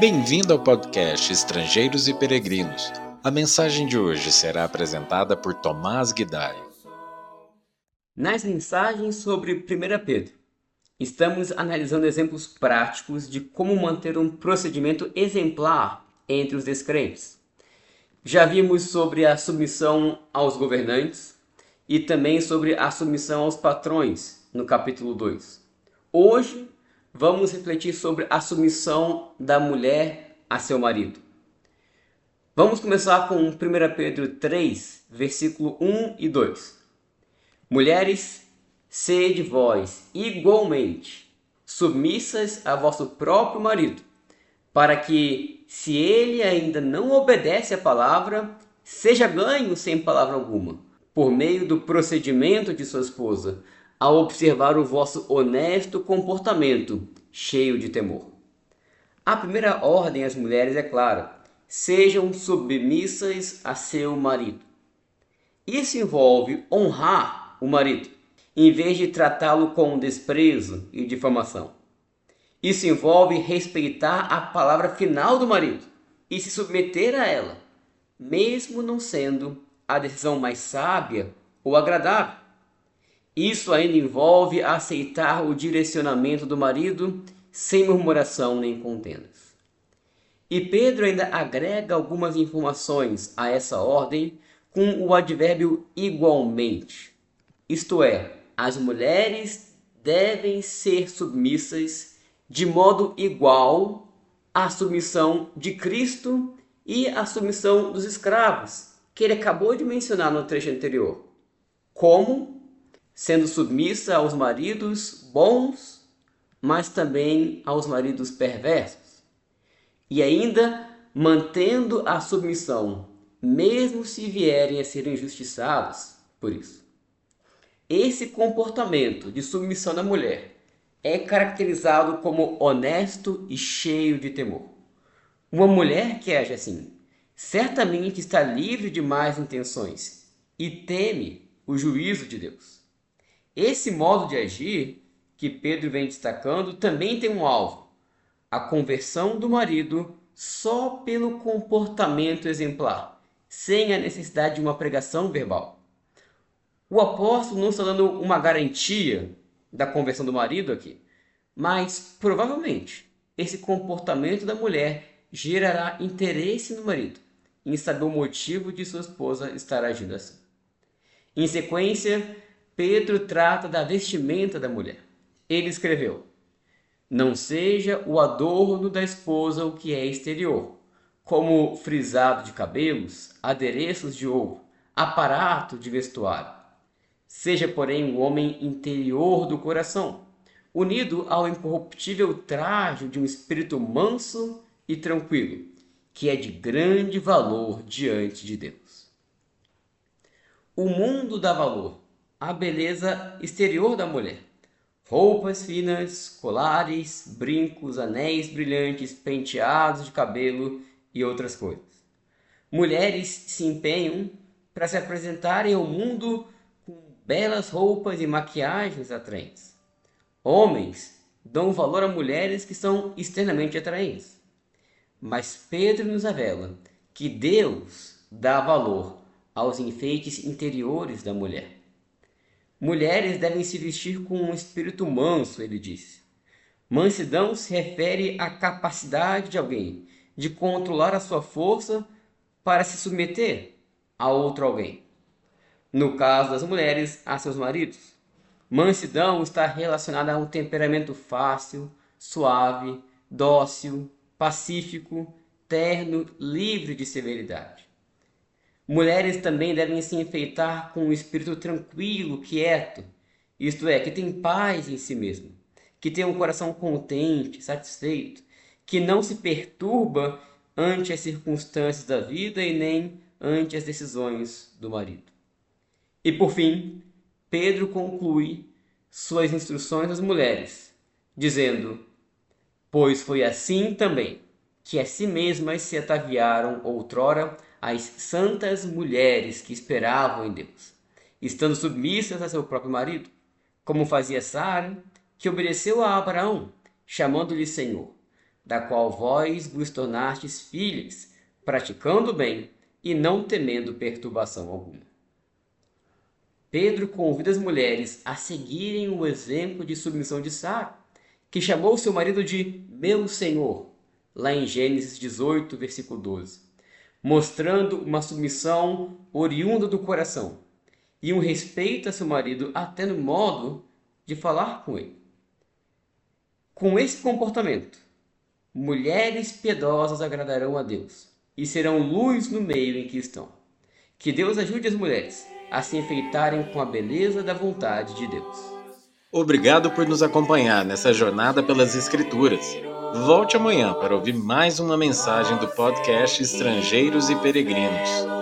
Bem-vindo ao podcast Estrangeiros e Peregrinos. A mensagem de hoje será apresentada por Tomás Guidai. Nas mensagens sobre 1 Pedro, estamos analisando exemplos práticos de como manter um procedimento exemplar entre os descrentes. Já vimos sobre a submissão aos governantes e também sobre a submissão aos patrões no capítulo 2. Hoje vamos refletir sobre a submissão da mulher a seu marido. Vamos começar com 1 Pedro 3, versículo 1 e 2. Mulheres, sede vós igualmente submissas a vosso próprio marido, para que, se ele ainda não obedece à palavra, seja ganho sem palavra alguma, por meio do procedimento de sua esposa, ao observar o vosso honesto comportamento, cheio de temor. A primeira ordem às mulheres é clara: sejam submissas a seu marido. Isso envolve honrar o marido, em vez de tratá-lo com desprezo e difamação. Isso envolve respeitar a palavra final do marido e se submeter a ela, mesmo não sendo a decisão mais sábia ou agradável. Isso ainda envolve aceitar o direcionamento do marido sem murmuração nem contendas. E Pedro ainda agrega algumas informações a essa ordem com o advérbio igualmente. Isto é, as mulheres devem ser submissas de modo igual à submissão de Cristo e à submissão dos escravos, que ele acabou de mencionar no trecho anterior. Como sendo submissa aos maridos bons, mas também aos maridos perversos. E ainda mantendo a submissão, mesmo se vierem a ser injustiçados por isso. Esse comportamento de submissão da mulher é caracterizado como honesto e cheio de temor. Uma mulher que age assim certamente está livre de más intenções e teme o juízo de Deus. Esse modo de agir que Pedro vem destacando também tem um alvo: a conversão do marido só pelo comportamento exemplar, sem a necessidade de uma pregação verbal. O apóstolo não está dando uma garantia da conversão do marido aqui, mas provavelmente esse comportamento da mulher gerará interesse no marido em saber o motivo de sua esposa estar agindo assim. Em sequência, Pedro trata da vestimenta da mulher. Ele escreveu: Não seja o adorno da esposa o que é exterior, como frisado de cabelos, adereços de ouro, aparato de vestuário. Seja, porém, o um homem interior do coração, unido ao incorruptível traje de um espírito manso e tranquilo, que é de grande valor diante de Deus. O mundo dá valor a beleza exterior da mulher. Roupas finas, colares, brincos, anéis brilhantes, penteados de cabelo e outras coisas. Mulheres se empenham para se apresentarem ao mundo com belas roupas e maquiagens atraentes. Homens dão valor a mulheres que são externamente atraentes. Mas Pedro nos revela que Deus dá valor aos enfeites interiores da mulher. Mulheres devem se vestir com um espírito manso, ele disse. Mansidão se refere à capacidade de alguém de controlar a sua força para se submeter a outro alguém. No caso das mulheres, a seus maridos. Mansidão está relacionada a um temperamento fácil, suave, dócil, pacífico, terno, livre de severidade. Mulheres também devem se enfeitar com um espírito tranquilo, quieto, isto é, que tem paz em si mesmo, que tem um coração contente, satisfeito, que não se perturba ante as circunstâncias da vida e nem ante as decisões do marido. E por fim, Pedro conclui suas instruções às mulheres, dizendo: Pois foi assim também que a si mesmas se ataviaram outrora as santas mulheres que esperavam em Deus, estando submissas a seu próprio marido, como fazia Sara, que obedeceu a Abraão, chamando-lhe Senhor, da qual vós vos tornastes filhos, praticando o bem e não temendo perturbação alguma. Pedro convida as mulheres a seguirem o exemplo de submissão de Sara, que chamou seu marido de meu senhor, lá em Gênesis 18, versículo 12, mostrando uma submissão oriunda do coração e um respeito a seu marido até no modo de falar com ele. Com esse comportamento, mulheres piedosas agradarão a Deus e serão luz no meio em que estão. Que Deus ajude as mulheres a se enfeitarem com a beleza da vontade de Deus. Obrigado por nos acompanhar nessa jornada pelas Escrituras. Volte amanhã para ouvir mais uma mensagem do podcast Estrangeiros e Peregrinos.